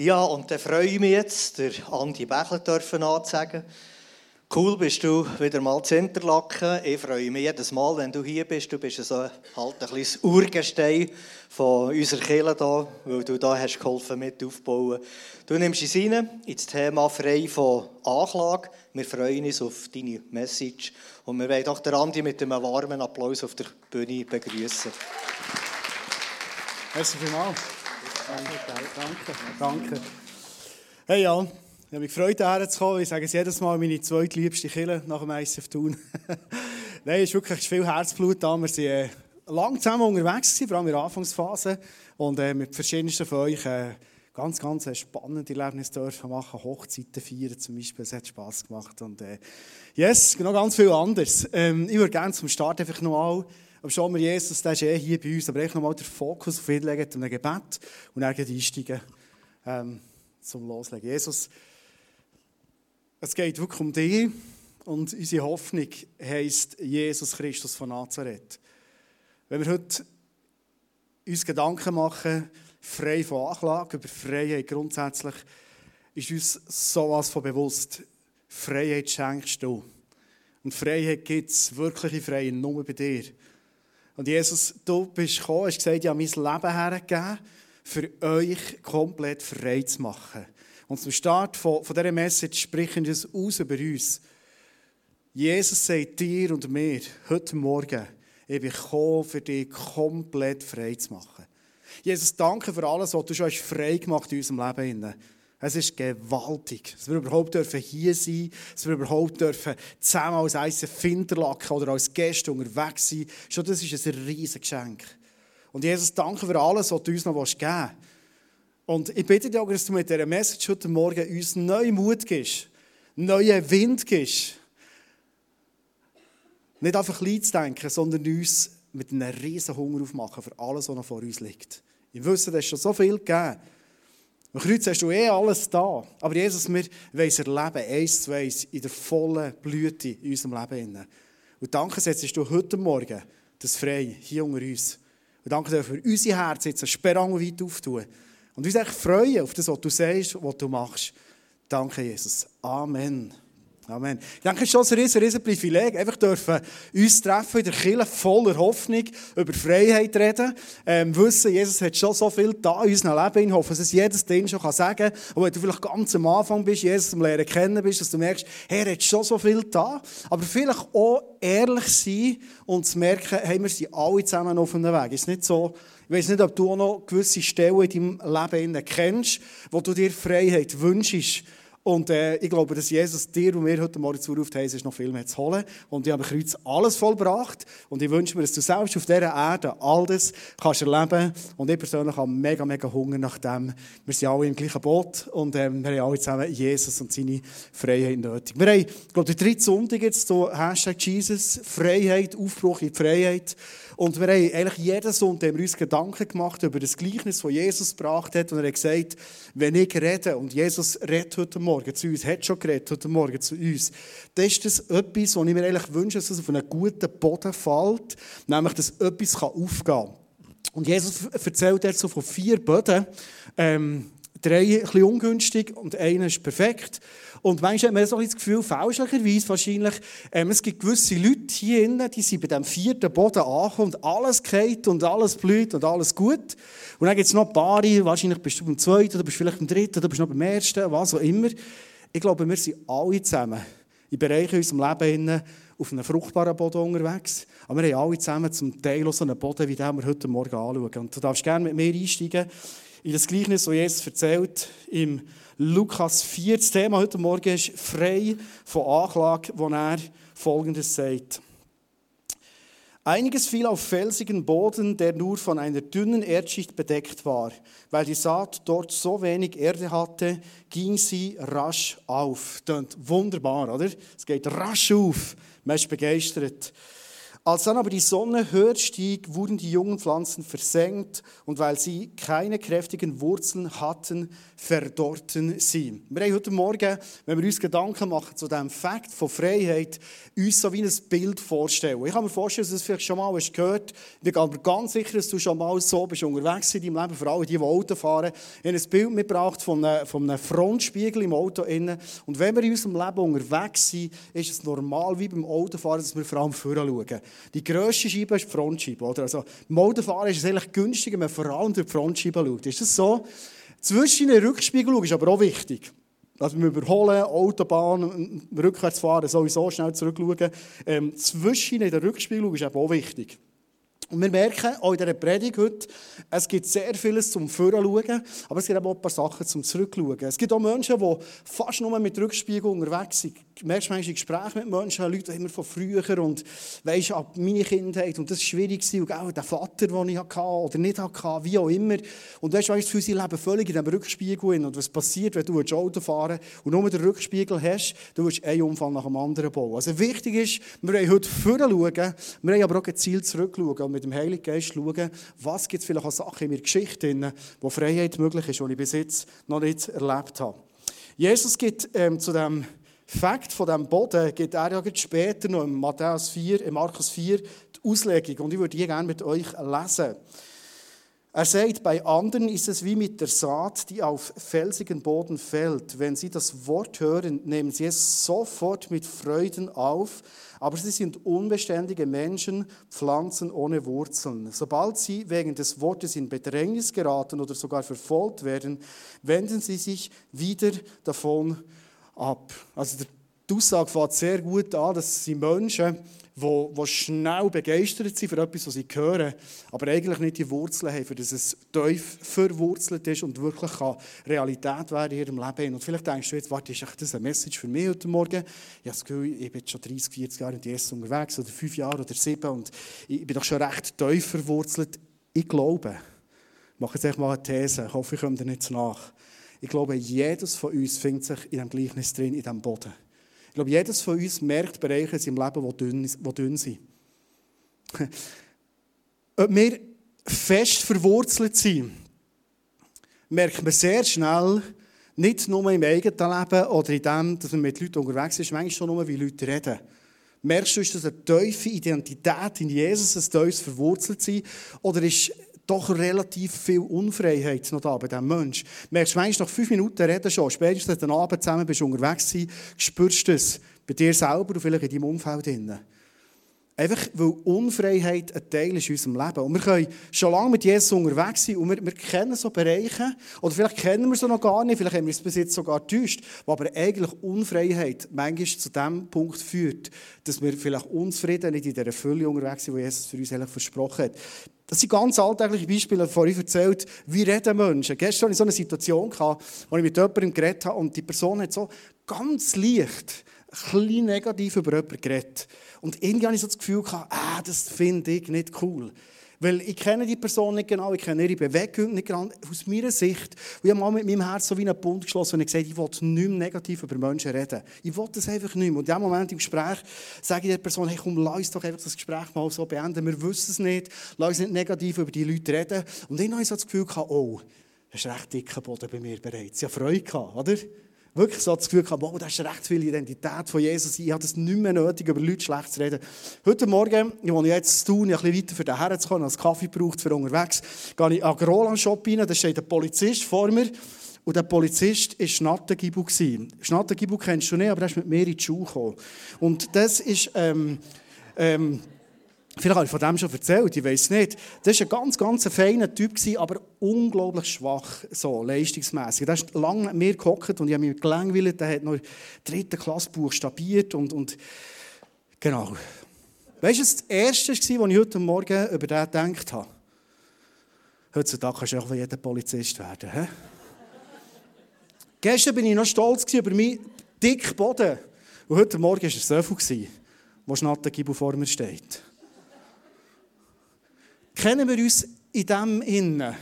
Ja, und dann freue ich mich jetzt, der Andi Bächler dürfen anzusagen. Cool bist du wieder mal zu Interlaken. Ich freue mich jedes Mal, wenn du hier bist. Du bist so halt ein kleines Urgestein von unserer Kirche hier, weil du da hast geholfen mit aufbauen. Du nimmst uns rein ins Thema frei von Anklage. Wir freuen uns auf deine Message und wir wollen auch den Andi mit einem warmen Applaus auf der Bühne begrüßen. Merci vielmals. Danke, danke. Hey Jan. Ich habe mich gefreut, hierher zu kommen. Ich sage es jedes Mal, meine zweitliebste Kille nach dem ICF Thun. Nein, es ist wirklich viel Herzblut da. Wir sind äh, lang zusammen unterwegs, vor allem in der Anfangsphase. Und äh, mit verschiedensten von euch äh, ganz, ganz äh, spannende Erlebnisse dürfen machen. Hochzeiten feiern zum Beispiel, es hat Spass gemacht. Und äh, yes, noch ganz viel anderes. Ähm, ich würde gerne zum Start einfach nochmal aber schauen wir Jesus, der ist eh hier bei uns, aber echt nochmal den Fokus auf ihn legen, ein Gebet und dann einsteigen ähm, zum Loslegen. Jesus, es geht wirklich um dich und unsere Hoffnung heisst Jesus Christus von Nazareth. Wenn wir heute uns Gedanken machen, frei von Anklage, über Freiheit grundsätzlich, ist uns sowas von bewusst. Freiheit schenkst du. Und Freiheit gibt es, wirkliche Freiheit, nur bei dir. Und Jesus, du bist gekommen, hast gesagt, ich habe mein Leben hergegeben, für euch komplett frei zu machen. Und zum Start von, von dieser Message sprechen wir es aus über uns. Jesus sagt dir und mir heute Morgen, ich bin gekommen, für dich komplett frei zu machen. Jesus, danke für alles, was du schon frei gemacht in unserem Leben. Es ist gewaltig, dass wir überhaupt dürfen hier sein dass wir überhaupt dürfen zusammen als Eisen Finderlaken oder als Gäste unterwegs sein. Schon das ist ein riesiges Geschenk. Und Jesus, danke für alles, was du uns noch geben willst. Und ich bitte dich auch, dass du mit dieser Message heute Morgen uns neuen Mut gibst, neuen Wind gibst. Nicht einfach klein zu denken, sondern uns mit einem riesen Hunger aufmachen für alles, was noch vor uns liegt. Ich wüsste, es schon so viel gegeben. Am Kreuz hast du eh alles da. Aber Jesus, wir wollen es erleben, eins zu eins, in der vollen Blüte in unserem Leben. Und danke, setzt du heute Morgen das frei, hier unter uns. Und danke dir für unser Herz jetzt eine Sperrange weit auftun. Und uns echt freuen auf das, was du sagst, was du machst. Danke, Jesus. Amen. Amen. Ich denke, es ist schon ein riesen, riesen Privileg, einfach dürfen uns treffen in der Kirche voller Hoffnung, über Freiheit reden, ähm, wissen, Jesus hat schon so viel da in unserem Leben, ich hoffe, dass es jedes Ding schon sagen kann, und wenn du vielleicht ganz am Anfang bist, Jesus am Lehren kennen bist, dass du merkst, hey, er hat schon so viel da, aber vielleicht auch ehrlich sein und zu merken, hey, wir sind alle zusammen auf einem Weg. Ist nicht so, ich weiß nicht, ob du auch noch gewisse Stellen in deinem Leben kennst, wo du dir Freiheit wünschst, und äh, ich glaube, dass Jesus dir und mir heute Morgen zuruft, hey, es ist noch viel mehr zu holen. Und ich habe am Kreuz alles vollbracht. Und ich wünsche mir, dass du selbst auf dieser Erde all das kannst erleben Und ich persönlich habe mega, mega Hunger nach dem. Wir sind alle im gleichen Boot und ähm, wir haben alle zusammen Jesus und seine Freiheit nötig. Wir haben, ich glaube, den dritten Sonntag jetzt so Hashtag Jesus, Freiheit, Aufbruch in die Freiheit. Und wir haben eigentlich jeden Sonntag uns Gedanken gemacht über das Gleichnis, das Jesus gebracht hat. Und er hat gesagt, wenn ich rede, und Jesus redet heute Morgen zu uns, hat schon geredet heute Morgen zu uns, dann ist das etwas, was ich mir eigentlich wünsche, dass es auf einen guten Boden fällt, nämlich, dass etwas aufgehen kann. Und Jesus erzählt so von vier Böden. Ähm, drei ein ungünstig und einer ist perfekt. Und manchmal hat man so das Gefühl, fälschlicherweise wahrscheinlich, ähm, es gibt gewisse Leute hier innen, die sind bei dem vierten Boden angekommen und alles geht und alles blüht und alles gut. Und dann gibt es noch ein paar, wahrscheinlich bist du beim zweiten, du bist vielleicht beim dritten, du bist noch beim ersten, was auch immer. Ich glaube, wir sind alle zusammen in Bereichen unserem Leben auf einem fruchtbaren Boden unterwegs. Aber wir haben alle zusammen zum Teil so einen Boden, wie den wir heute Morgen anschauen. Und du darfst gerne mit mir einsteigen in das Gleichnis, das Jesus erzählt im Lukas 4. Das Thema heute Morgen ist frei von Anklage, wo er Folgendes sagt. Einiges fiel auf felsigen Boden, der nur von einer dünnen Erdschicht bedeckt war. Weil die Saat dort so wenig Erde hatte, ging sie rasch auf. Klingt wunderbar, oder? Es geht rasch auf. Man ist begeistert. Als dann aber die Sonne höher stieg, wurden die jungen Pflanzen versenkt und weil sie keine kräftigen Wurzeln hatten, verdorrten sie. Wir haben heute Morgen, wenn wir uns Gedanken machen zu diesem Fakt von Freiheit, uns so wie ein Bild vorstellen. Ich kann mir vorstellen, dass du das vielleicht schon mal hast gehört Ich bin aber ganz sicher, dass du schon mal so bist unterwegs in deinem Leben, vor allem die, die Auto fahren. Ich habe ein Bild mitgebracht von einem, von einem Frontspiegel im Auto. Und wenn wir in unserem Leben unterwegs sind, ist es normal wie beim Autofahren, dass wir vor allem vorne schauen. Die grösste Scheibe ist die Frontscheibe. Oder? Also, im Autofahren ist es eigentlich günstiger, wenn man vor allem durch die Frontscheibe schaut. Ist das so? Zwischen den Rückspiegel ist aber auch wichtig. Also wir überholen, Autobahn, rückwärts fahren, sowieso schnell zurückschauen. Ähm, zwischen den Rückspiegel ist aber auch wichtig. Und wir merken auch in dieser Predigt heute, es gibt sehr vieles zum Vorschauen, aber es gibt auch ein paar Sachen zum Zurückschauen. Es gibt auch Menschen, die fast nur mit Rückspiegel unterwegs sind. Merkst manchmal in Gesprächen mit Menschen, Leute immer von früher und weisst, ab meine Kindheit und das war schwierig und auch der Vater, den ich hatte oder nicht hatte, wie auch immer. Und hast weißt, für sein Leben völlig in diesem Rückspiegel und was passiert, wenn du ein Auto fahren und nur den Rückspiegel hast, du willst einen Unfall nach dem anderen bauen. Also wichtig ist, wir wollen heute vorschauen, wir haben aber auch gezielt zurückschauen mit dem Heiligen Geist schauen, was gibt es vielleicht an Sachen in meiner Geschichte, wo Freiheit möglich ist, die ich bis jetzt noch nicht erlebt habe. Jesus gibt ähm, zu dem Fakt von dem Boden, gibt er ja später noch in Matthäus 4, in Markus 4 die Auslegung. Und ich würde die gerne mit euch lesen. Er sagt, bei anderen ist es wie mit der Saat, die auf felsigen Boden fällt. Wenn sie das Wort hören, nehmen sie es sofort mit Freuden auf, aber sie sind unbeständige Menschen, Pflanzen ohne Wurzeln. Sobald sie wegen des Wortes in Bedrängnis geraten oder sogar verfolgt werden, wenden sie sich wieder davon ab. Also die Aussage fängt sehr gut an, dass sie Menschen, die, die schnell begeistert sind für etwas, was sie hören, aber eigentlich nicht die Wurzeln haben, für das es tief verwurzelt ist und wirklich Realität werden in ihrem Leben. Und vielleicht denkst du jetzt, warte, ist das eine Message für mich heute Morgen? Ich habe das Gefühl, ich bin schon 30, 40 Jahre in Jesus unterwegs, oder 5 Jahre oder 7 und ich bin doch schon recht tief verwurzelt. Ich glaube, ich mache jetzt mal eine These, ich hoffe, ich komme dir nicht nach. Ich glaube, jedes von uns findet sich in dem Gleichnis drin, in diesem Boden. Ich glaube, jedes von uns merkt Bereiche in seinem Leben, die dünn, die dünn sind. Ob wir fest verwurzelt sind, merkt man sehr schnell, nicht nur im eigenen Leben oder in dem, dass man mit Leuten unterwegs ist, manchmal schon nur, wie Leute reden. Merkst du, ist das eine tiefe Identität in Jesus, ein tiefes verwurzelt sein? Oder ist doch relativ viel Unfreiheit noch da bei diesem Menschen. Merkst du, nach fünf Minuten reden schon, spätestens du Abend zusammen bist unterwegs sein, spürst du es bei dir selber und vielleicht in deinem Umfeld. Drin. Einfach, weil Unfreiheit ein Teil ist in unserem Leben. Und wir können schon lange mit Jesus unterwegs sein und wir, wir kennen so Bereiche, oder vielleicht kennen wir sie noch gar nicht, vielleicht haben wir es bis jetzt sogar getäuscht, wo aber eigentlich Unfreiheit manchmal zu dem Punkt führt, dass wir vielleicht unzufrieden nicht in dieser Fülle unterwegs sind, die Jesus für uns eigentlich versprochen hat. Das sind ganz alltägliche Beispiele, die vorhin erzählt, wie reden Menschen. Gestern hatte ich so eine Situation, wo ich mit jemandem geredet habe und die Person hat so ganz leicht, ein bisschen negativ über jemanden geredet. Und irgendwie hatte ich so das Gefühl, ah, das finde ich nicht cool. Weil ich kenne die Person nicht genau, ich kenne ihre Bewegung nicht genau. Aus meiner Sicht, ich habe mal mit meinem Herz so wie einen Bund geschlossen und gesagt, ich will nicht mehr negativ über Menschen reden. Ich will das einfach nicht mehr. Und in dem Moment im Gespräch sage ich der Person, hey komm, lass uns doch einfach das Gespräch mal so beenden. Wir wissen es nicht, lass uns nicht negativ über die Leute reden. Und dann habe ich so das Gefühl gehabt, oh, das ist recht dicker Boden bei mir bereits. Ich habe Freude gehabt, oder? Wirklich so das Gefühl gehabt, wow, das ist recht viel Identität von Jesus. Ich habe es nicht mehr nötig, über Leute schlecht zu reden. Heute Morgen, ich wohne jetzt zu tun, ein bisschen weiter für den Herren zu kommen, als Kaffee braucht für unterwegs, gehe ich an den Roland Shop rein, da steht ein Polizist vor mir. Und der Polizist war Schnattengibu. Schnattengibu kennst du nicht, aber er ist mit mir in die Schule gekommen. Und das ist... Ähm, ähm, Vielleicht habe ich von dem schon erzählt, ich weiß nicht. Das war ein ganz, ganz feiner Typ, aber unglaublich schwach, so leistungsmässig. Der ist lange mit mir gehockt und ich habe mich gelangweilt. Der hat noch dritte Klasse buchstabiert und, und genau. Weißt du, das Erste war, was ich heute Morgen über den gedacht habe? Heutzutage kannst du auch jeder Polizist werden. He? Gestern war ich noch stolz über meinen dicken Boden. Und heute Morgen war es so viel, wo Schnattengibu vor mir steht. Kennen wir uns in dem innen,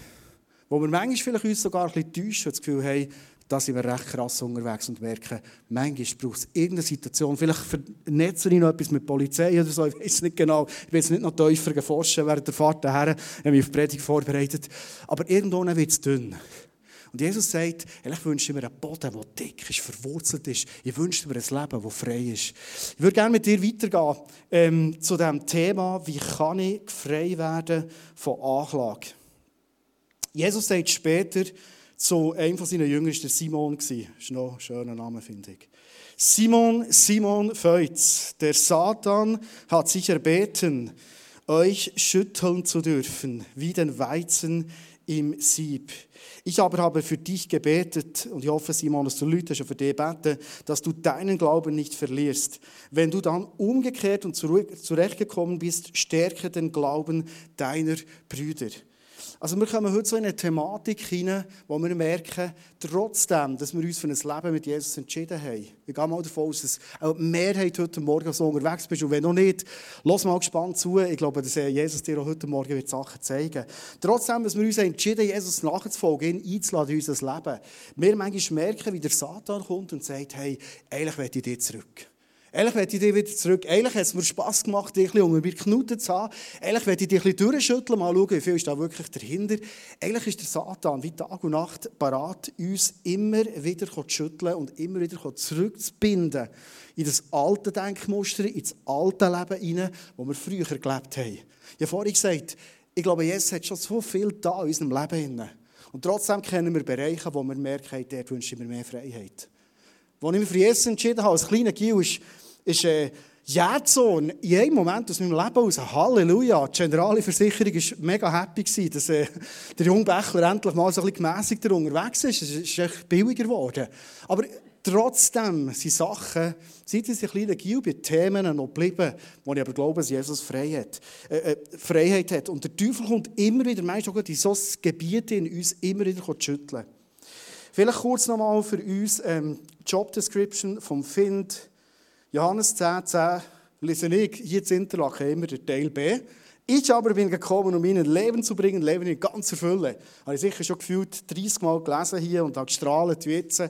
wo wir manchmal vielleicht uns sogar ein bisschen täuschen, das Gefühl haben, da sind wir recht krass unterwegs und merken, manchmal braucht es irgendeine Situation, vielleicht vernetzen ich noch etwas mit der Polizei oder so, ich weiß nicht genau, ich will jetzt nicht noch tiefer forschen während der Fahrt daher, ich habe mich auf die Predigt vorbereitet, aber irgendwann wird es dünn. Und Jesus sagt, ich wünsche mir einen Boden, der dick ist, verwurzelt ist. Ich wünsche mir ein Leben, das frei ist. Ich würde gerne mit dir weitergehen ähm, zu dem Thema, wie kann ich frei werden von Anklage. Jesus sagt später, zu einem von seinen Jüngern war der Simon. Das ist noch ein schöner Name, finde ich. Simon, Simon Feutz, der Satan hat sich erbeten, euch schütteln zu dürfen, wie den Weizen im Sieb. Ich aber habe für dich gebetet, und ich hoffe, Simon, dass du Leute schon für dich beten, dass du deinen Glauben nicht verlierst. Wenn du dann umgekehrt und zurechtgekommen bist, stärke den Glauben deiner Brüder. Also wir kommen heute in eine Thematik hinein, wo wir merken, trotzdem, dass wir uns für ein Leben mit Jesus entschieden haben. Ich gehe mal davon aus, dass auch die Mehrheit heute Morgen so unterwegs bist. Und wenn noch nicht, lass mal gespannt zu. Ich glaube, dass Jesus dir auch heute Morgen wird Sachen zeigen Trotzdem, dass wir uns entschieden Jesus nachzufolgen, ihn einzuladen in unser Leben. Wir manchmal merken, wie der Satan kommt und sagt, hey, eigentlich will ich dich zurück. Eigentlich möchte ich dich wieder zurück. Eigentlich hat es mir Spass gemacht, dich ein bisschen unter mir geknutet zu haben. Eigentlich möchte ich dich ein bisschen durchschütteln, mal schauen, wie viel ist da wirklich dahinter. Eigentlich ist der Satan wie Tag und Nacht parat, uns immer wieder zu schütteln und immer wieder zurückzubinden in das alte Denkmuster, ins alte Leben hinein, wo wir früher gelebt haben. Ich habe vorhin gesagt, ich glaube, Jesus hat schon so viel da in unserem Leben. Und trotzdem kennen wir Bereiche, wo wir merken, dort wünsche ich mehr Freiheit. Als ich mich für Jesus entschieden habe, als kleiner Gil, ist äh, Jährsohn in einem Moment aus meinem Leben aus. Halleluja! Die generale Versicherung war mega happy, gewesen, dass äh, der junge Bächler endlich mal so ein bisschen gemässigter unterwegs ist. Es ist echt billiger geworden. Aber trotzdem sind Sachen, seit ich ein kleiner Gil bei Themen noch geblieben, wo ich aber glaube, dass Jesus Freiheit, äh, äh, Freiheit hat. Und der Teufel kommt immer wieder, meistens auch in so Gebiete in uns immer wieder schütteln. Vielleicht kurz nochmal für uns ähm, Job Description vom Find. Johannes 10, 10 lese ich hier zu Interlaken immer der Teil B. Ich aber bin gekommen, um ihnen Leben zu bringen, Leben in ganzer Fülle. Habe ich sicher schon gefühlt 30 Mal gelesen hier und habe gestrahlt wie jetzt.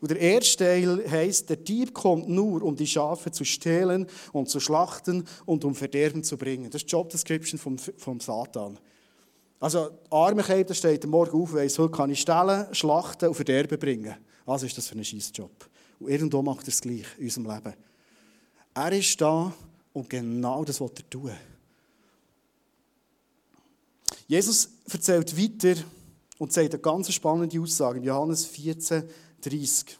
Und der erste Teil heisst, der Dieb kommt nur, um die Schafe zu stehlen und zu schlachten und um Verderben zu bringen. Das ist die Job Description vom, vom Satan. Also, Armigkeit steht am Morgen auf, weiss, heute kann ich stehlen, schlachten und Verderben bringen. Was ist das für ein Scheissjob? Und irgendwo macht er es gleich in unserem Leben. Er ist da und genau das will er tun. Jesus erzählt weiter und sagt eine ganz spannende Aussage in Johannes 14, 30.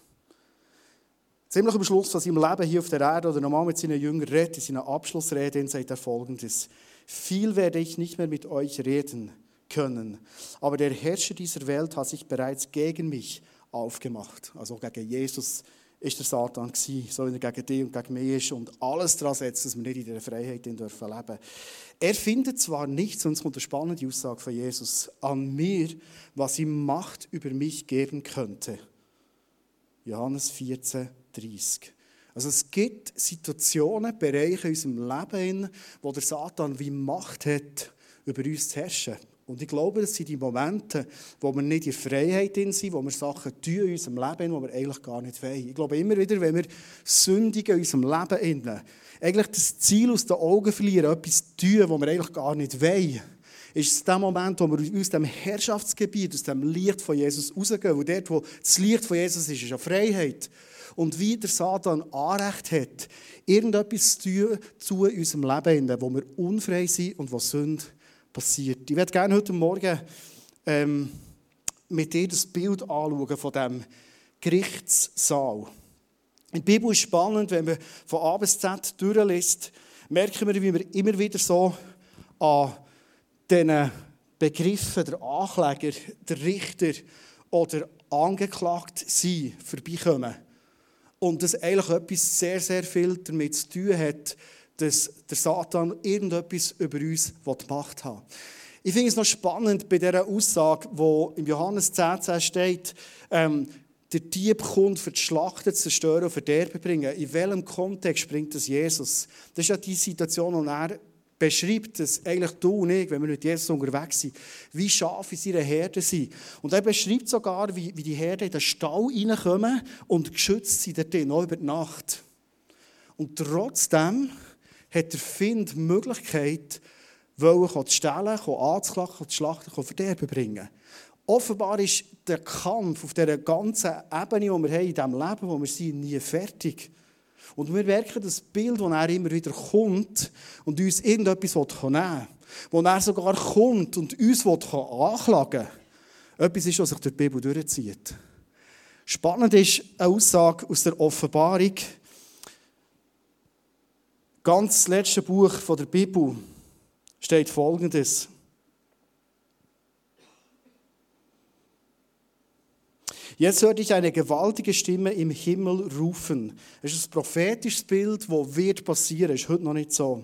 Ziemlich am Schluss von seinem Leben hier auf der Erde oder normal mit seinen Jüngern redet, in seiner Abschlussrede, sagt er folgendes: Viel werde ich nicht mehr mit euch reden können, aber der Herrscher dieser Welt hat sich bereits gegen mich aufgemacht, also gegen Jesus ist der Satan gewesen, so wie er gegen dich und gegen mich ist und alles daran setzt, dass wir nicht in dieser Freiheit leben dürfen Er findet zwar nichts, und es kommt eine spannende Aussage von Jesus, an mir, was ihm Macht über mich geben könnte. Johannes 14, 30. Also es gibt Situationen, Bereiche in unserem Leben, wo der Satan wie Macht hat, über uns zu herrschen. Und ich glaube, das sind die Momente, wo wir nicht in Freiheit sind, wo wir Sachen tun in unserem Leben, die wir eigentlich gar nicht wollen. Ich glaube immer wieder, wenn wir sündigen in unserem Leben, eigentlich das Ziel aus den Augen verlieren, etwas tun, was wir eigentlich gar nicht wollen, ist es der Moment, wo wir aus dem Herrschaftsgebiet, aus dem Licht von Jesus rausgehen. Wo dort, wo das Licht von Jesus ist, ist eine Freiheit. Und wie der Satan Anrecht hat, irgendetwas zu tun in unserem Leben, wo wir unfrei sind und wo Sünde passiert. Ich werde gerne heute Morgen ähm, mit dir das Bild anschauen von dem Gerichtssaal. In der Bibel ist spannend, wenn man von A bis Z durchliest, merken wir, wie wir immer wieder so an diesen Begriffen, der Ankläger, der Richter oder angeklagt sein, vorbeikommen. Und das eigentlich etwas sehr, sehr viel damit zu tun hat, dass der Satan irgendetwas über uns Macht haben Ich finde es noch spannend bei dieser Aussage, wo im Johannes 10, 10 steht, ähm, der Dieb kommt für die Schlachten zu zerstören und Verderben bringen. In welchem Kontext bringt das Jesus? Das ist ja die Situation, wo er beschreibt, dass eigentlich du und ich, wenn wir mit Jesus unterwegs sind, wie Schafe in seiner Herde sind. Und er beschreibt sogar, wie, wie die Herde in den Stall reinkommen und geschützt sind dort auch über die Nacht. Und trotzdem hat der Find die Möglichkeit, wollen zu stellen, anzuklagen, zu schlachten, zu verderben bringen. Offenbar ist der Kampf auf dieser ganzen Ebene, die wir haben, in diesem Leben, wo wir sind, nie fertig. Und wir merken das Bild, das er immer wieder kommt und uns irgendetwas nehmen will. Wo er sogar kommt und uns anklagen will. Etwas ist, was sich durch die Bibel durchzieht. Spannend ist eine Aussage aus der Offenbarung. Ganz das letzte Buch der Bibel steht folgendes. Jetzt hörte ich eine gewaltige Stimme im Himmel rufen. Es ist ein prophetisches Bild, wo wird passieren, ist heute noch nicht so.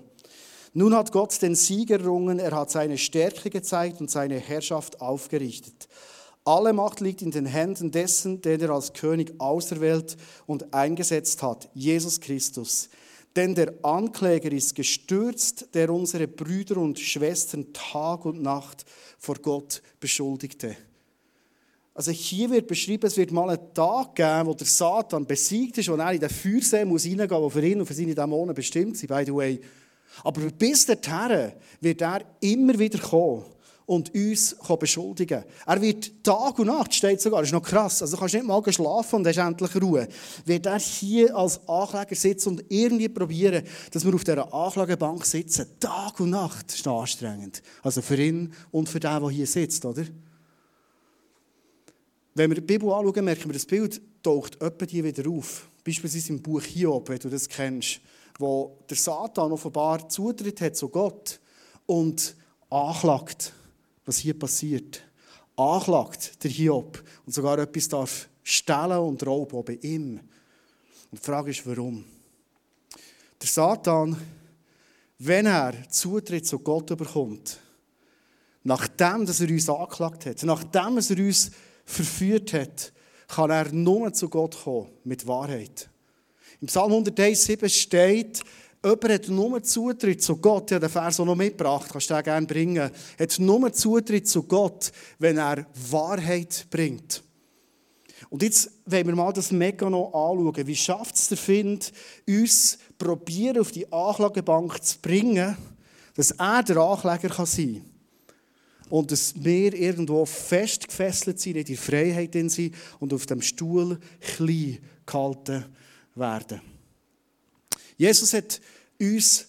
Nun hat Gott den Sieg errungen, er hat seine Stärke gezeigt und seine Herrschaft aufgerichtet. Alle Macht liegt in den Händen dessen, den er als König auserwählt und eingesetzt hat, Jesus Christus. Denn der Ankläger ist gestürzt, der unsere Brüder und Schwestern Tag und Nacht vor Gott beschuldigte. Also hier wird beschrieben, es wird mal einen Tag geben, wo der Satan besiegt ist, wo er in den Feuersee muss reingehen der für ihn und für seine Dämonen bestimmt sind, by the way. Aber bis dorthin wird er immer wieder kommen und uns beschuldigen. Er wird Tag und Nacht, steht sogar, das ist noch krass, also du kannst nicht mal schlafen und hast endlich Ruhe. Wird er hier als Ankläger sitzen und irgendwie probieren, dass wir auf dieser Anklagebank sitzen, Tag und Nacht, das ist anstrengend. Also für ihn und für den, der hier sitzt, oder? Wenn wir die Bibel anschauen, merken wir, das Bild taucht öppe die wieder auf. Beispielsweise im Buch Hiob, wenn du das kennst, wo der Satan offenbar Zutritt hat zu Gott und anklagt, was hier passiert. Anklagt der Hiob und sogar etwas darf stellen und rauben, auch bei ihm. Und die Frage ist, warum? Der Satan, wenn er Zutritt zu Gott bekommt, nachdem er uns angeklagt hat, nachdem er uns verführt hat, kann er nur zu Gott kommen mit Wahrheit. Im Psalm 107 steht, jemand hat nur Zutritt zu Gott, ja, den Vers auch noch mitgebracht, kannst du den gerne bringen, hat nur Zutritt zu Gott, wenn er Wahrheit bringt. Und jetzt wollen wir mal das Mega noch anschauen. Wie schafft es der Find, uns probieren, auf die Anklagebank zu bringen, dass er der Ankläger sein kann? und dass wir irgendwo festgefesselt sind, in die Freiheit in sind und auf dem Stuhl klein gehalten werden. Jesus hat uns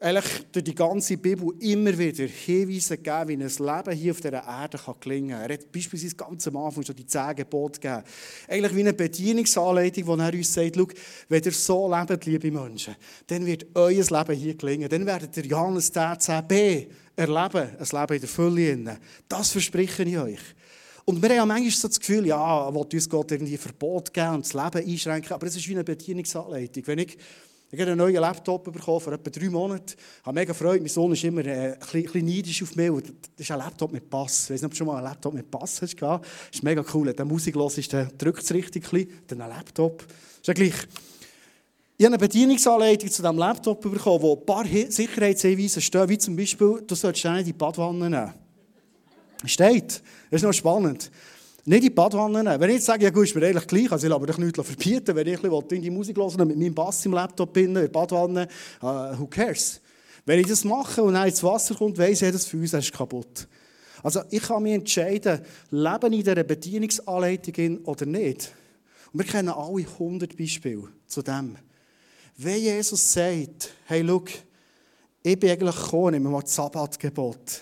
eigentlich durch die ganze Bibel immer wieder Hinweise gegeben, wie ein Leben hier auf dieser Erde gelingen kann. Er hat beispielsweise ganz am Anfang schon die zehn Gebote gegeben. Eigentlich wie eine Bedienungsanleitung, wo er uns sagt, wenn ihr so lebt, liebe Menschen, dann wird euer Leben hier gelingen. Dann werdet ihr Johannes 10b erleben, ein Leben in der Fülle. Das verspreche ich euch. Und wir haben ja manchmal so das Gefühl, ja, will uns Gott irgendwie Verbot geben und das Leben einschränken, aber es ist wie eine Bedienungsanleitung. Wenn ich ich habe einen neuen Laptop bekommen vor etwa drei Monaten. Ich habe mega Freude. Mein Sohn ist immer äh, ein bisschen neidisch auf mich. Das ist ein Laptop mit Pass. Ich weiß nicht, ob du schon mal einen Laptop mit Pass hast. Das ist mega cool. Der Musik ist, dann drückt es richtig. Dann ein Laptop. Ist ja gleich. Ich habe eine Bedienungsanleitung zu diesem Laptop bekommen, wo ein paar Sicherheitshinweise stehen, wie zum Beispiel, du solltest die Badwanne nehmen. Steht. Das ist noch spannend. Nicht in die Badwanne. Wenn ich jetzt sage, ja gut, ist mir eigentlich gleich, also ich lasse mich nichts verbieten, wenn ich bisschen die Musik hören mit meinem Bass im Laptop in der Badwanne, uh, who cares? Wenn ich das mache und dann ins Wasser kommt, weiss ich, das für uns ist kaputt. Also ich kann mich entscheiden, leben in dieser Bedienungsanleitung oder nicht. Und wir kennen alle 100 Beispiele zu dem. Wenn Jesus sagt, hey, schau, ich bin eigentlich gekommen, nehmen wir mal das Sabbatgebot.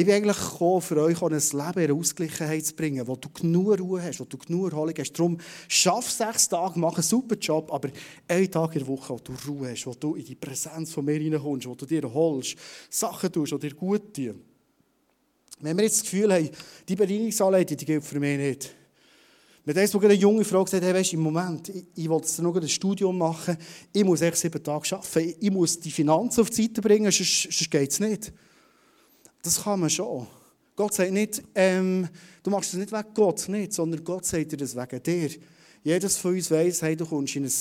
Ich bin eigentlich gekommen, für euch ein Leben in Ausgleichheit zu bringen, wo du genug Ruhe hast, wo du genug Erholung hast. Darum schaff sechs Tage, mach einen super Job, aber einen Tag in der Woche, wo du Ruhe hast, wo du in die Präsenz von mir hineinkommst, wo du dir erholst, Sachen tust, die dir gut tun. Wenn wir jetzt das Gefühl haben, die Bedienungsanleitung die gilt für mich nicht, dem, wo eine junge Frau gesagt hat, hey, im Moment, ich, ich jetzt noch ein Studium machen, ich muss echt sieben Tage arbeiten, ich muss die Finanzen auf die Seite bringen, sonst, sonst geht es nicht. Das kann man schon. Gott sagt nicht, ähm, du machst das nicht wegen Gott, nicht, sondern Gott sagt dir das wegen dir. Jedes von uns weiss, hey, du kommst in ein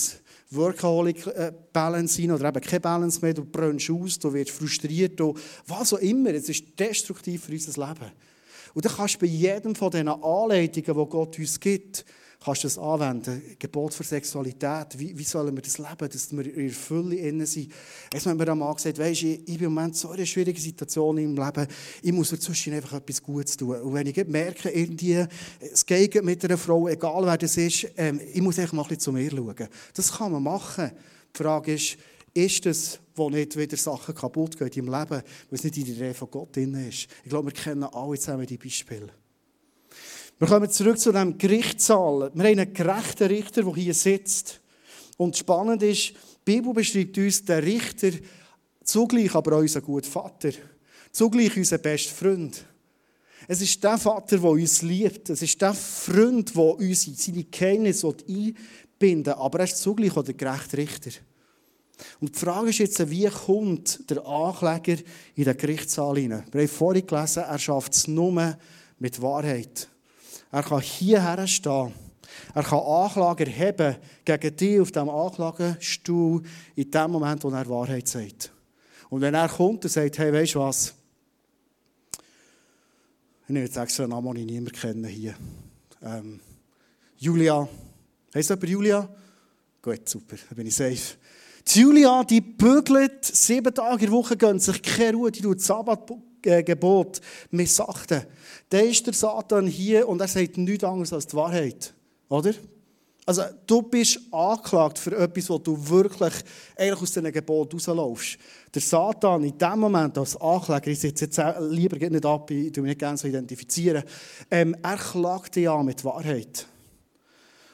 Workaholic-Balance rein oder eben keine Balance mehr, du brennst aus, du wirst frustriert, was auch immer. Es ist destruktiv für unser Leben. Und dann kannst du bei jedem von diesen Anleitungen, die Gott uns gibt, kannst du das anwenden. Gebot für Sexualität. Wie, wie sollen wir das leben, dass wir in der Fülle innen sind? Jetzt hat mir ein Mann gesagt, weisst, ich, ich bin im Moment so in einer schwierigen Situation im Leben, ich muss mir zwischen einfach etwas Gutes tun. Und wenn ich merke, irgendwie, es geht mit einer Frau, egal wer das ist, ähm, ich muss einfach mal ein bisschen zu mir schauen. Das kann man machen. Die Frage ist, ist es, wo nicht wieder Sachen kaputt gehen im Leben, weil es nicht in der Idee von Gott drin ist. Ich glaube, wir kennen alle zusammen die Beispiele. Wir kommen zurück zu dem Gerichtssaal. Wir haben einen gerechten Richter, der hier sitzt. Und spannend ist, die Bibel beschreibt uns den Richter zugleich aber auch unseren guten Vater. Zugleich unseren besten Freund. Es ist der Vater, der uns liebt. Es ist der Freund, der uns in seine Geheimnisse einbinden will. Aber er ist zugleich auch der gerechte Richter. Und die Frage ist jetzt, wie kommt der Ankläger in den Gerichtssaal hinein? Wir haben vorhin gelesen, er schafft es nur mit Wahrheit. Er kann hierher stehen. Er kann Anklage erheben gegen dich auf diesem Anklagestuhl in dem Moment, wo er Wahrheit sagt. Und wenn er kommt und sagt, hey, weißt du was? Ich nehme jetzt extra einen Namen, den ich niemand kenne hier. Ähm, Julia. Heißt jemand Julia? Gut, super, dann bin ich safe. Die Julia, die bügelt sieben Tage in der Woche, gönnt sich keine Ruhe, die tut Sabbatgebot missachten. Dann ist der Satan hier und er sagt nichts anderes als die Wahrheit. Oder? Also, du bist angeklagt für etwas, wo du wirklich eigentlich aus diesen Geboten rauslaufst. Der Satan in dem Moment als Ankläger, ich sitze jetzt lieber nicht ab, ich tue mich nicht gerne so identifizieren, ähm, er klagt dich an mit Wahrheit.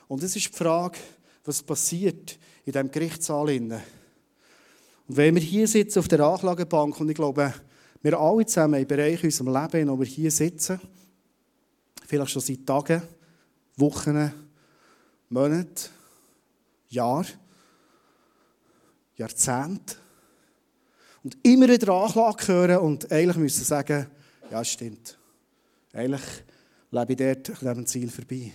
Und es ist die Frage, was passiert in diesem Gerichtssaal. Und wenn wir hier sitzen auf der Anklagebank, und ich glaube, wir alle zusammen im Bereich unseres Lebens, wo wir hier sitzen, vielleicht schon seit Tagen, Wochen, Monaten, Jahren, Jahrzehnten, und immer wieder Anklage hören und eigentlich müssen sagen, ja, stimmt. Eigentlich lebe ich dort an diesem Ziel vorbei.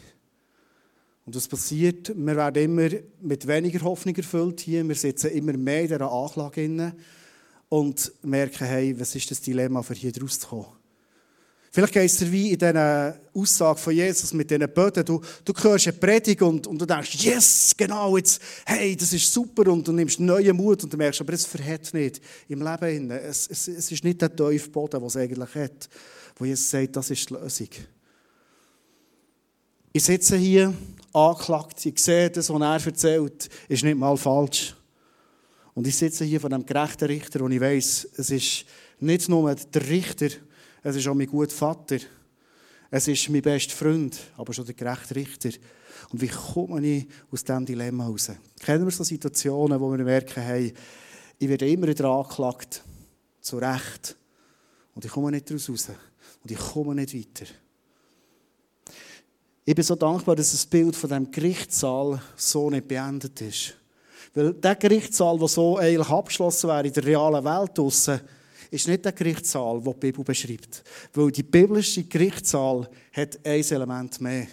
Und was passiert? Wir werden immer mit weniger Hoffnung erfüllt hier. Wir sitzen immer mehr in dieser Anklage und merken, hey, was ist das Dilemma, für hier rauszukommen? Vielleicht geht es dir wie in dieser Aussage von Jesus mit diesen Böden. Du, du hörst eine Predigt und, und du denkst, yes, genau, jetzt, hey, das ist super und du nimmst neuen Mut und du merkst, aber es verhält nicht im Leben. Es, es, es ist nicht der tiefe Boden, den es eigentlich hat, wo Jesus sagt, das ist die Lösung. Ich sitze hier, angeklagt, ich sehe, das, was er erzählt, ist nicht mal falsch. Und ich sitze hier vor einem gerechten Richter und ich weiß, es ist nicht nur der Richter, es ist auch mein guter Vater. Es ist mein bester Freund, aber schon der gerechte Richter. Und wie komme ich aus diesem Dilemma raus? Kennen wir so Situationen, wo wir merken, hey, ich werde immer wieder angeklagt, zu Recht. Und ich komme nicht daraus raus. Und ich komme nicht weiter. Ich bin so dankbar, dass das Bild von dem Gerichtssaal so nicht beendet ist. Weil der Gerichtssaal, der so eigentlich abgeschlossen wäre in der realen Welt draussen, ist nicht der Gerichtssaal, den die Bibel beschreibt. Weil die biblische Gerichtssaal hat ein Element mehr.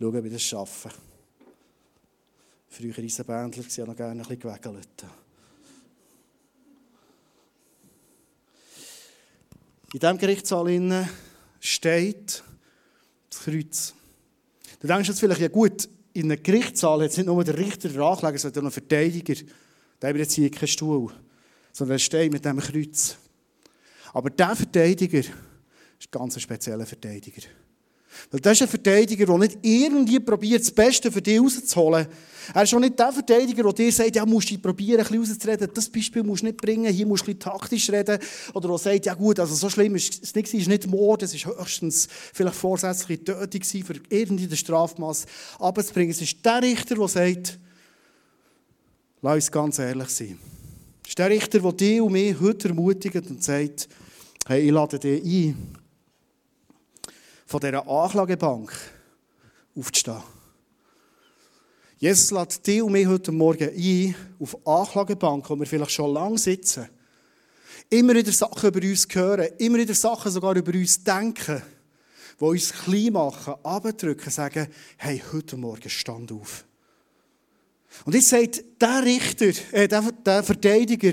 Schauen, wie das schaffen. Früher Eisenbändler waren noch gerne ein bisschen gewägelt. In diesem Gerichtssaal steht das Kreuz. Du denkst jetzt vielleicht, ja gut, in einem Gerichtssaal hat es nicht nur der Richter der Ankläger, sondern auch einen Verteidiger. Da haben wir jetzt hier keinen Stuhl, sondern er steht mit diesem Kreuz. Aber dieser Verteidiger ist ein ganz spezieller Verteidiger. Weil das ist ein Verteidiger, der nicht irgendwie probiert, das Beste für dich rauszuholen. Er ist auch nicht der Verteidiger, der dir sagt, ja, musst du probieren, ein bisschen rauszureden. Das Beispiel musst du nicht bringen, hier musst du ein bisschen taktisch reden. Oder der sagt, ja gut, also so schlimm ist es nicht, es ist nicht Mord, es ist höchstens vielleicht vorsätzliche Tötung für irgendein Strafmaß. Aber es bringt, es ist der Richter, der sagt, lass uns ganz ehrlich sein. Es ist der Richter, der dich und mich heute ermutigt und sagt, hey, ich lade dich ein, von dieser Anklagebank aufzustehen. Jesus lädt dich und mich heute Morgen ein, auf Anklagebank, wo wir vielleicht schon lange sitzen, immer wieder Sachen über uns hören, immer wieder Sachen sogar über uns denken, die uns klein machen, abdrücken, sagen, hey, heute Morgen stand auf. Und jetzt sagt der Richter, äh, der, der Verteidiger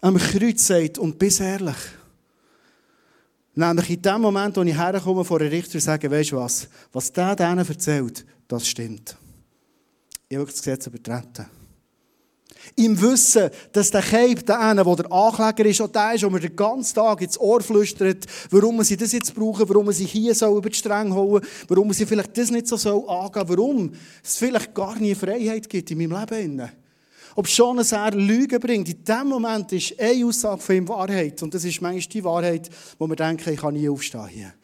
am Kreuz, sagt, und bis ehrlich, Nämlich in dem Moment, wo ich herkomme vor den Richter und sage, weißt du was, was der denen erzählt, das stimmt. Ich habe das Gesetz übertreten. Im Wissen, dass der Cape, der eine, der der Ankläger ist, auch der ist, der mir den ganzen Tag ins Ohr flüstert, warum sie das jetzt brauchen, warum sie hier so über die Stränge holen, warum sie vielleicht das nicht so angehen warum es vielleicht gar nie Freiheit gibt in meinem Leben. Ob schon er Lügen bringt, in dem Moment ist eine Aussage von ihm Wahrheit. Und das ist manchmal die Wahrheit, wo wir denken, ich kann nie aufstehen hier.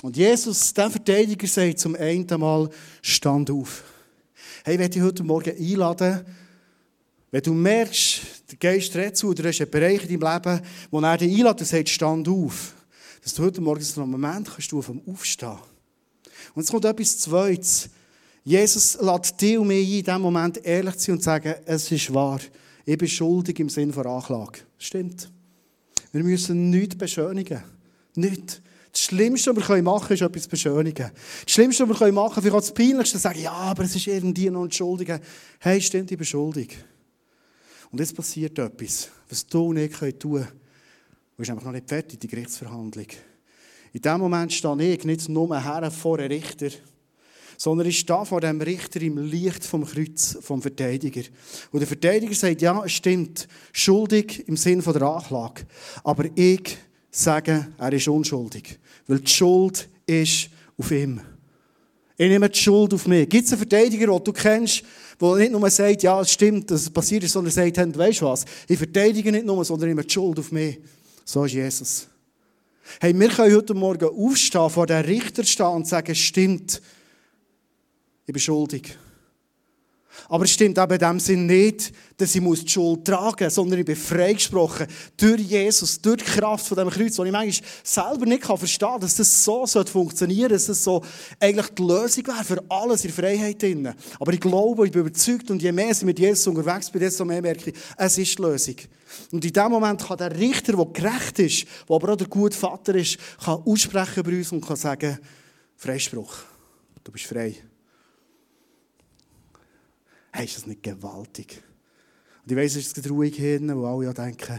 Und Jesus, der Verteidiger, sagt zum einen Mal, stand auf. Hey, ich werde dich heute Morgen einladen, wenn du merkst, der Geist redet zu, oder hast einen Bereich in deinem Leben, wo er dich einlädt und sagt, stand auf, dass du heute Morgen so einen Moment kannst du vom Aufstehen. Und es kommt etwas Zweites. Jesus lädt dich und mich in diesem Moment ehrlich sein und sagen, es ist wahr, ich bin schuldig im Sinne von Anklage. Stimmt. Wir müssen nichts beschönigen. Nichts. Das Schlimmste, was wir machen können, ist etwas beschönigen. Das Schlimmste, was wir machen können, vielleicht auch das Peinlichste, sagen, ja, aber es ist irgendwie noch entschuldigen. Hey, stimmt, ich bin schuldig. Und jetzt passiert etwas, was du und ich tun können. Du bist einfach noch nicht fertig, die Gerichtsverhandlung. In dem Moment stehe ich nicht nur her vor einem Richter, sondern ich stehe vor dem Richter im Licht vom Kreuz, vom Verteidiger. Und der Verteidiger sagt, ja, es stimmt, schuldig im Sinn der Anklage. Aber ich sage, er ist unschuldig. Weil die Schuld ist auf ihm. Ich nehme die Schuld auf mich. Gibt es einen Verteidiger, den du kennst, der nicht nur sagt, ja, es stimmt, dass es passiert ist, sondern sagt, hey, weißt du was? Ich verteidige nicht nur, sondern ich nehme die Schuld auf mich. So ist Jesus. Hey, wir können heute Morgen aufstehen, vor den Richter stehen und sagen, stimmt, ich bin schuldig. Aber es stimmt eben in dem Sinn nicht, dass ich die Schuld tragen muss, sondern ich bin freigesprochen durch Jesus, durch die Kraft von dem Kreuz, wo ich manchmal selber nicht verstehen kann, dass das so funktionieren sollte, dass das so eigentlich die Lösung wäre für alles in Freiheit. Drin. Aber ich glaube, ich bin überzeugt und je mehr ich mit Jesus unterwegs bin, desto mehr merke ich, es ist die Lösung. Und in dem Moment kann der Richter, der gerecht ist, der aber auch der gute Vater ist, kann aussprechen bei uns und kann sagen, Freispruch, du bist frei. Hey, ist das nicht gewaltig? Und ich weiss, es ist ruhig hin, wo alle ja denken,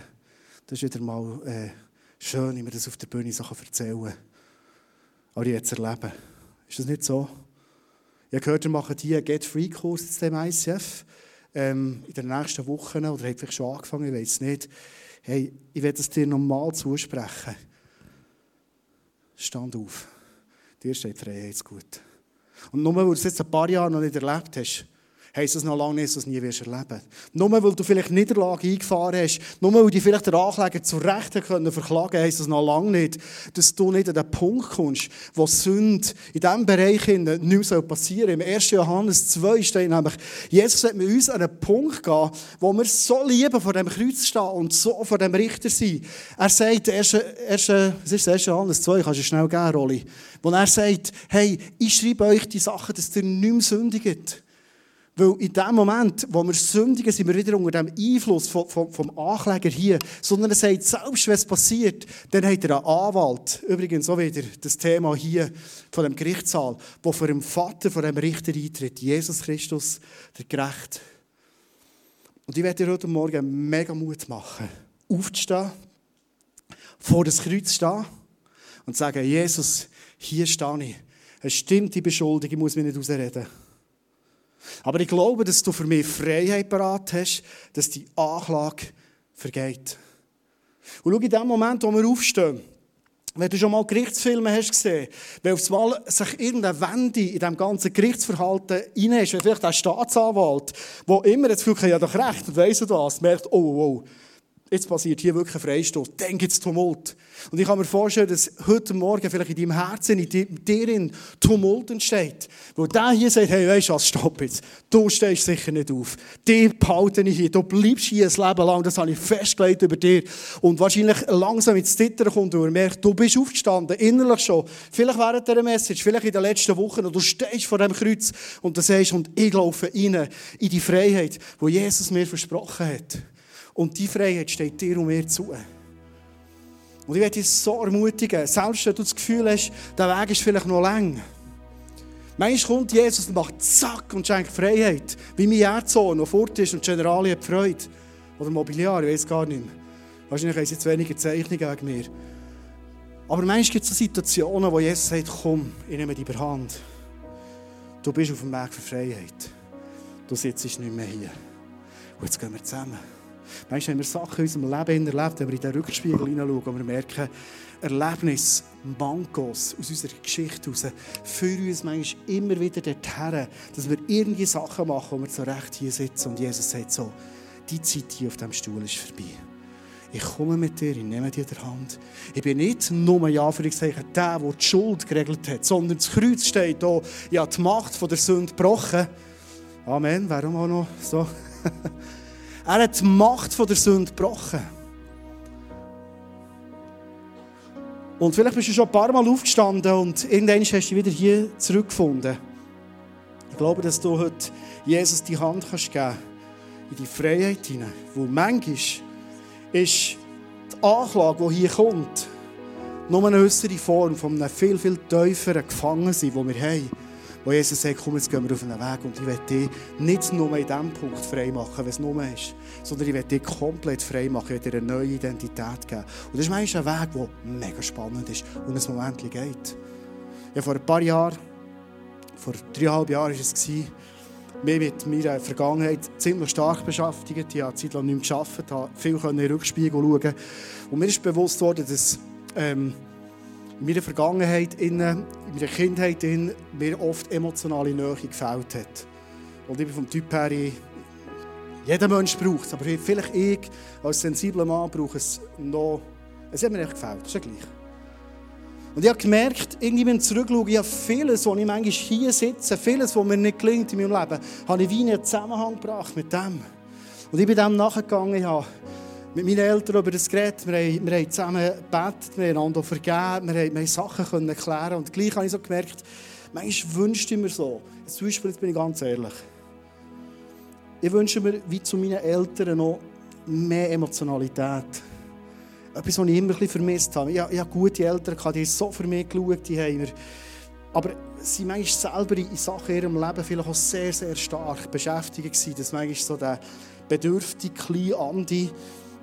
das ist wieder mal äh, schön, wie man das auf der Bühne so erzählen. Aber jetzt erleben. Ist das nicht so? Ich habe gehört, ihr macht hier einen Get-Free-Kurs dem ICF ähm, in den nächsten Wochen oder habt vielleicht schon angefangen, ich weiß es nicht. Hey, ich werde es dir nochmal zusprechen. Stand auf. Dir steht Freiheitsgut. Und nur weil du es jetzt ein paar Jahre noch nicht erlebt hast, heisst das noch lange nicht, dass du es nie wirst erleben Nur weil du vielleicht Niederlage eingefahren hast, nur weil du vielleicht der Ankläger zu Recht können verklagen heisst das noch lange nicht, dass du nicht an den Punkt kommst, wo Sünde in diesem Bereich nicht mehr passieren soll. Im 1. Johannes 2 steht nämlich, Jesus hat mit uns an einen Punkt gehen, wo wir so lieben vor dem Kreuz stehen und so vor dem Richter sind. Er sagt, 1. 1. was ist 1. Johannes 2, kannst du schnell geben, Rolli, wo er sagt, hey, ich schreibe euch die Sachen, dass ihr nicht mehr sündigt. Weil in dem Moment, wo wir sündigen, sind wir wieder unter dem Einfluss vom, vom, vom Ankläger hier. Sondern er sagt, selbst wenn es passiert, dann hat er einen Anwalt. Übrigens auch wieder das Thema hier von dem Gerichtssaal, wo vor dem Vater, vor dem Richter eintritt. Jesus Christus, der Gerecht. Und ich werde dir heute Morgen mega Mut machen, aufzustehen, vor das Kreuz stehen und zu sagen, Jesus, hier stehe ich. Es stimmt, ich bin schuldig, ich muss mich nicht ausreden. Aber ich glaube, dass du für mich Freiheit parat hast, dass die Anklage vergeht. Und schau in dem Moment, wo wir aufstehen, wenn du schon mal Gerichtsfilme hast gesehen, wenn auf einmal sich irgendeine Wende in diesem ganzen Gerichtsverhalten rein ist, vielleicht ein Staatsanwalt, der immer das Gefühl hat, ja doch recht, und weiss was, merkt, oh, oh, oh jetzt passiert hier wirklich ein Freistoß, dann gibt es Tumult. Und ich kann mir vorstellen, dass heute Morgen vielleicht in deinem Herzen, in dir in Tumult entsteht. Wo der hier sagt, hey, weißt du was, stopp jetzt. Du stehst sicher nicht auf. Die behalte ich hier. Du bleibst hier ein Leben lang. Das habe ich festgelegt über dir. Und wahrscheinlich langsam ins Zittern kommt und er merkt, du bist aufgestanden, innerlich schon. Vielleicht während dieser Message, vielleicht in den letzten Wochen. Und du stehst vor dem Kreuz und du sagst, und ich laufe rein in die Freiheit, die Jesus mir versprochen hat. Und die Freiheit steht dir und mir zu. Und ich werde dich so ermutigen, selbst wenn du das Gefühl hast, der Weg ist vielleicht noch lang. Manchmal kommt Jesus und macht zack und schenkt Freiheit. Wie mein Erzsohn, der fort ist und die Generali hat Freude. Oder Mobiliar, ich weiß gar nicht mehr. Wahrscheinlich haben sie jetzt weniger Zeichnungen wegen mir. Aber manchmal gibt es so Situationen, wo Jesus sagt, komm, ich nehme dich bei Hand. Du bist auf dem Weg für Freiheit. Du sitzt nicht mehr hier. Und jetzt gehen wir zusammen. Manchmal haben wir Sachen in unserem Leben erlebt, wenn wir in den Rückspiegel hineinschauen und wir merken, Erlebnis, Mankos aus unserer Geschichte heraus, führen uns manchmal immer wieder dorthin, dass wir irgendwie Sachen machen, wo wir so recht hier sitzen und Jesus sagt so, die Zeit hier auf diesem Stuhl ist vorbei. Ich komme mit dir, ich nehme dir die Hand. Ich bin nicht nur, ja, für der, der die Schuld geregelt hat, sondern das Kreuz steht da, ja, die Macht von der Sünde gebrochen. Amen, warum auch noch so? er hat die Macht von der Sünde gebrochen. Und vielleicht bist du schon ein paar Mal aufgestanden und irgendwann hast du dich wieder hier zurückgefunden. Ich glaube, dass du heute Jesus die Hand kannst geben in die Freiheit hinein. Wo manchmal ist die Anklage, die hier kommt, nur eine äußere Form von einem viel, viel tieferen Gefangensein, das wir haben. Wo Jesus sagt, komm, jetzt gehen wir auf einen Weg und ich werde dich nicht nur in diesem Punkt frei machen, wenn es nur ist, sondern ich werde dich komplett frei machen, ich werde dir eine neue Identität geben. Und das ist manchmal ein Weg, der mega spannend ist und ein Moment geht. Ja, vor ein paar Jahren, vor dreieinhalb Jahren war es, mich mit meiner Vergangenheit ziemlich stark beschäftigt. Ich habe eine Zeit nicht mehr gearbeitet, habe viel in den Rückspiegel schauen. Und mir ist bewusst worden, dass ähm, in meiner Vergangenheit, in, in meiner Kindheit in, mir oft emotionale Nähe gefällt hat. Und ich bin vom Typ her, jeder Mensch braucht es, aber vielleicht ich als sensibler Mann brauche es noch. Es hat mir echt gefällt, ist ja gleich. Und ich habe gemerkt, irgendwie beim Zurückschauen, ich habe vieles, wo ich manchmal hier sitze, vieles, was mir nicht gelingt in meinem Leben, habe ich wie in einen Zusammenhang gebracht mit dem. Und ich bin dem nachgegangen, ich habe mit meinen Eltern über das geredet, wir haben, wir haben zusammen gebetet, wir haben einander vergeben, wir haben, wir haben Sachen können klären und gleich habe ich so gemerkt, manchmal wünschte ich mir so, zum Beispiel, jetzt bin ich ganz ehrlich, ich wünsche mir, wie zu meinen Eltern, noch mehr Emotionalität. Etwas, was ich immer ein vermisst habe. Ich, ich habe gute Eltern, die haben so für mich geschaut, die haben mir, aber sie waren manchmal selber in Sachen in ihrem Leben vielleicht auch sehr, sehr stark beschäftigt gewesen, dass manchmal so der bedürftige kleine Andi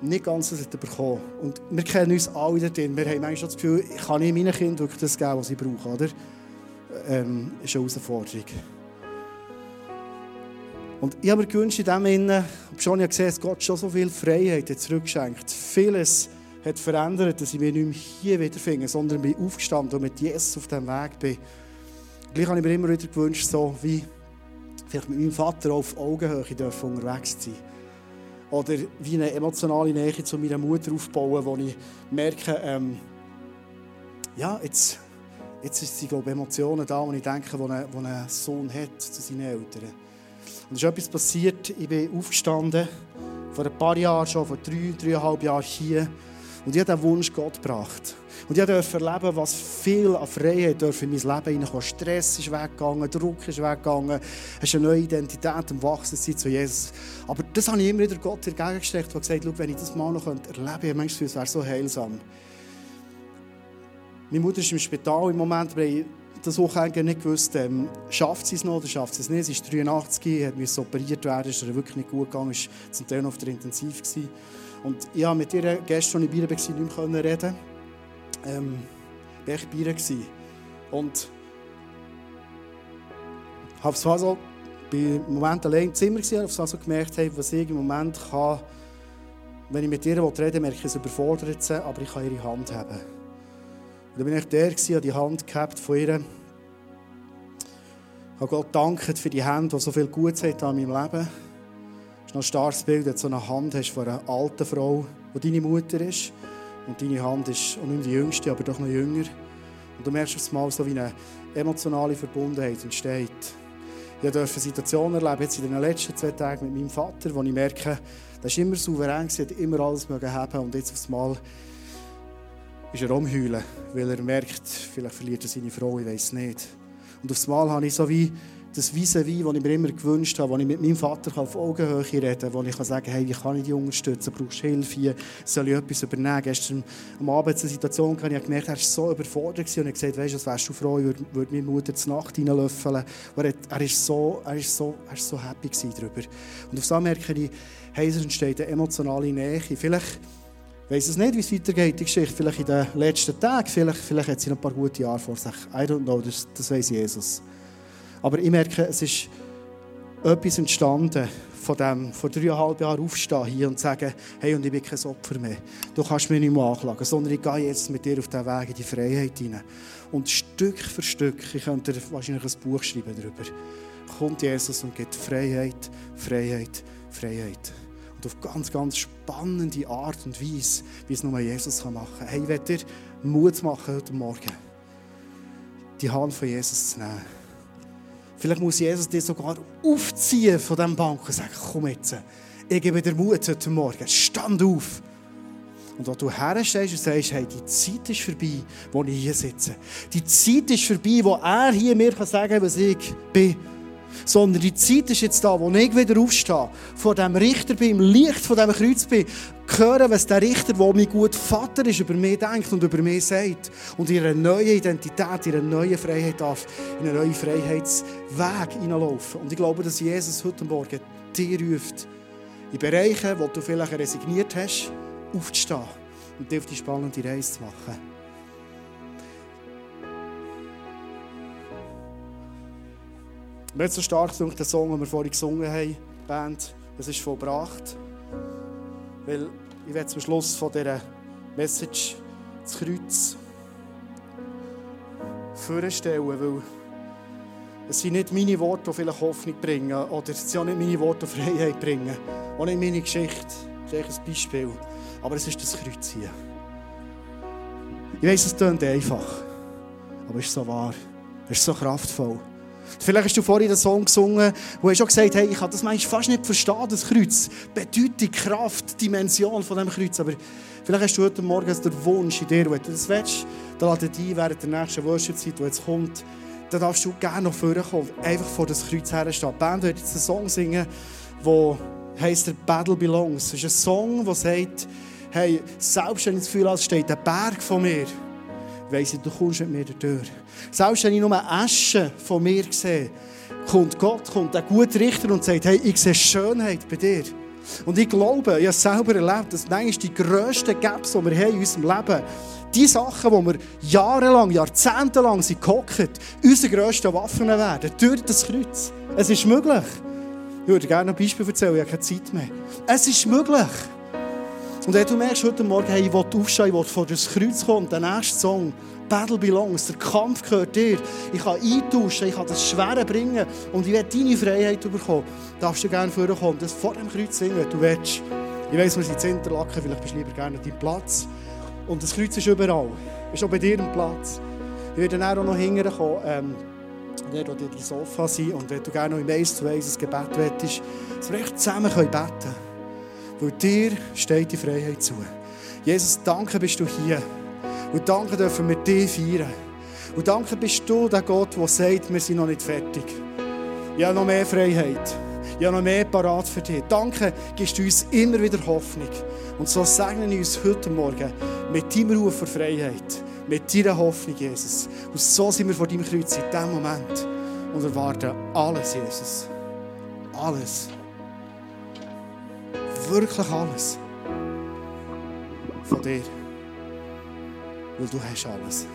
nicht ganz das bekommen Und wir kennen uns alle da drin. Wir haben manchmal das Gefühl, ich kann nicht meinen Kindern wirklich das geben, was sie brauchen, oder? Ähm, ist eine Herausforderung. Und ich habe mir gewünscht, in dem Sinne, schon ich gesehen, dass Gott schon so viel Freiheit zurückgeschenkt Vieles hat verändert, dass ich mich nicht mehr hier wiederfinde, sondern bin aufgestanden und mit Jesus auf diesem Weg bin. Gleich habe ich mir immer wieder gewünscht, so wie vielleicht mit meinem Vater auf Augenhöhe unterwegs sein Oder wie eine emotionale Nähe zu meiner Mutter aufbauen, wo ich merke, ähm, ja, jetzt, jetzt sind glaube Emotionen da, die ich denke, die ein, ein Sohn hat zu seinen Eltern. Und es ist etwas passiert, ich bin aufgestanden, vor ein paar Jahren schon, vor drei, dreieinhalb Jahren hier, und ich habe diesen Wunsch Gott gebracht. Und ich durfte erleben, was viel an Freiheit in mein Leben hineinkommen. Stress ist weggegangen, Druck ist weggegangen, ist eine neue Identität am Wachsen zu Jesus. Aber das habe ich immer wieder Gott entgegengesteckt und gesagt, wenn ich das mal noch erleben könnte, ich manchmal es wäre so heilsam. Meine Mutter ist im Spital im Moment, wir das Wochenende nicht gewusst, ähm, schafft sie es noch oder schafft sie es nicht. Sie ist 83, hat operiert werden, ist ihr wirklich nicht gut gegangen, ist zum Teil noch auf der Intensiv gewesen. Und ich konnte mit ihr gestern, als ich bei ihr war, nicht mehr reden. Ähm, war ich bei ihr. Und habe es also, im Moment allein im Zimmer gewesen, habe also gemerkt, was ich im Moment kann, wenn ich mit ihr reden merke ich, es überfordert sie, aber ich kann ihre Hand haben. Und dann bin ich der, gewesen, habe die Hand gehabt von ihr. Ich habe Gott danken für die Hände, die so viel Gutes hat in meinem Leben ist noch ein starkes Bild, wenn du so eine Hand hast von einer alten Frau, die deine Mutter ist. Und deine Hand ist auch nicht die jüngste, aber doch noch jünger. Und du merkst auf einmal so wie eine emotionale Verbundenheit entsteht. Ich durfte Situationen erleben, jetzt in den letzten zwei Tagen mit meinem Vater, wo ich merke, der ist immer souverän, hat immer alles haben und jetzt auf einmal ist er umheulen, weil er merkt, vielleicht verliert er seine Frau, ich weiß nicht. Und auf einmal habe ich so wie das Vis-à-vis, das ich mir immer gewünscht habe, wo ich mit meinem Vater auf Augenhöhe reden kann, wo ich kann sagen kann, hey, wie kann ich dich unterstützen, brauchst du Hilfe soll ich etwas übernehmen? Gestern am Abend eine Situation hatte ich gemerkt, er war so überfordert und ich gesagt, weißt du, wärst du froh, ich würde, würde meine Mutter zur Nacht reinlöffeln. Er, ist so, er ist so, er ist so happy darüber. Und auf so merke ich, hey, es entsteht eine emotionale Nähe. Vielleicht ich weiß es nicht, wie es weitergeht, die Geschichte. Vielleicht in den letzten Tagen, vielleicht, vielleicht hat sie noch ein paar gute Jahre vor sich. I don't know, das, das weiß Jesus. Aber ich merke, es ist etwas entstanden von dem, vor dreieinhalb Jahren aufstehen hier und sagen, hey, und ich bin kein Opfer mehr. Du kannst mich nicht mehr anklagen, sondern ich gehe jetzt mit dir auf diesen Weg in die Freiheit hinein. Und Stück für Stück, ich könnte wahrscheinlich ein Buch schreiben darüber, kommt Jesus und gibt Freiheit, Freiheit, Freiheit. Und auf ganz, ganz spannende Art und Weise, wie es nur Jesus machen kann. Hey, ich werde dir Mut machen heute Morgen, die Hand von Jesus zu nehmen. Vielleicht muss Jesus dir sogar aufziehen von diesem Bank und sagen, komm jetzt, ich gebe dir Mut heute Morgen, stand auf. Und wenn du herstehst und sagst, hey, die Zeit ist vorbei, wo ich hier sitze. Die Zeit ist vorbei, wo er hier mir sagen kann, was ich bin sondern die Zeit ist jetzt da, wo ich wieder aufstehe, vor dem Richter bin, im Licht von dem Kreuz bin, hören, was der Richter, der mein guter Vater ist, über mich denkt und über mich sagt. Und eine neue Identität, eine neue Freiheit darf, in einen neuen Freiheitsweg hineinlaufen. Und ich glaube, dass Jesus heute Morgen dir ruft, in Bereichen, wo du vielleicht resigniert hast, aufzustehen und dir auf die spannende Reise zu machen. Mir hat so stark gedacht, der Song, den wir vorhin gesungen haben, Band, das ist vollbracht. Weil ich werde zum Schluss von dieser Message das Kreuz vorstellen, weil es sind nicht meine Worte, die vielleicht Hoffnung bringen, oder es sind auch nicht meine Worte, die Freiheit bringen. Auch nicht meine Geschichte. Das ist ein Beispiel. Aber es ist das Kreuz hier. Ich weiß, es klingt einfach, aber es ist so wahr. Es ist so kraftvoll. Vielleicht hast du vorhin den Song gesungen, wo du schon gesagt hey, ich kann das manchmal fast nicht verstehen, das Kreuz. Bedeutung, Kraft, Dimension von dem Kreuz. Aber vielleicht hast du heute Morgen den Wunsch in dir, wenn du das willst, dann lade dich während der nächsten Worship-Zeit, die jetzt kommt, dann darfst du gerne noch vorkommen, einfach vor das Kreuz herstehen. Die Band wird jetzt einen Song singen, der heisst der Battle Belongs. Es ist ein Song, der sagt, hey, selbst wenn ich das Gefühl habe, steht ein Berg von mir, weiss ich, du kommst mit mir durch. Selbst wenn ich nur Asche von mir sehe, kommt Gott, kommt der gute Richter und sagt, hey, ich sehe Schönheit bei dir. Und ich glaube, ich habe selber erlebt, dass manchmal die grössten Gaps, die wir haben in unserem Leben, die Sachen, die wir jahrelang, jahrzehntelang sind gehockt, unsere grössten Waffen werden, durch das Kreuz. Es ist möglich. Ich würde gerne ein Beispiel erzählen, ich habe keine Zeit mehr. Es ist möglich. Und wenn du merkst heute Morgen, hey, ich will aufstehen, ich will vor das Kreuz kommen, der nächste Song, Battle belongs, der Kampf gehört dir. Ich kann eintauschen, ich kann das Schwere bringen und ich will deine Freiheit bekommen. Darfst du gerne vorkommen, das vor dem Kreuz singen, wenn du willst. Ich weiss, wir sind in Interlaken, vielleicht bist du lieber gerne an deinem Platz. Und das Kreuz ist überall. Ist auch bei dir am Platz. Ich werde dann auch noch hinterher ähm, dort, wo die Sofa sind. Und wenn du gerne noch im Eis zu Eis ein Gebet wettest, dass wir zusammen beten können. Weil dir steht die Freiheit zu. Jesus, danke bist du hier. Und danke dürfen wir dich feiern. Und danke bist du der Gott, der sagt, wir sind noch nicht fertig. Ich habe noch mehr Freiheit. Ich habe noch mehr parat für dich. Danke, gibst du uns immer wieder Hoffnung. Und so segnen wir uns heute Morgen mit deinem Ruf für Freiheit, mit deiner Hoffnung, Jesus. Und so sind wir vor deinem Kreuz in diesem Moment und erwarten alles, Jesus. Alles wirklich alles von dir. Weil du hast alles.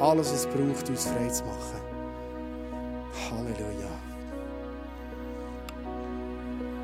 Alles, was es braucht, uns frei zu machen. Halleluja.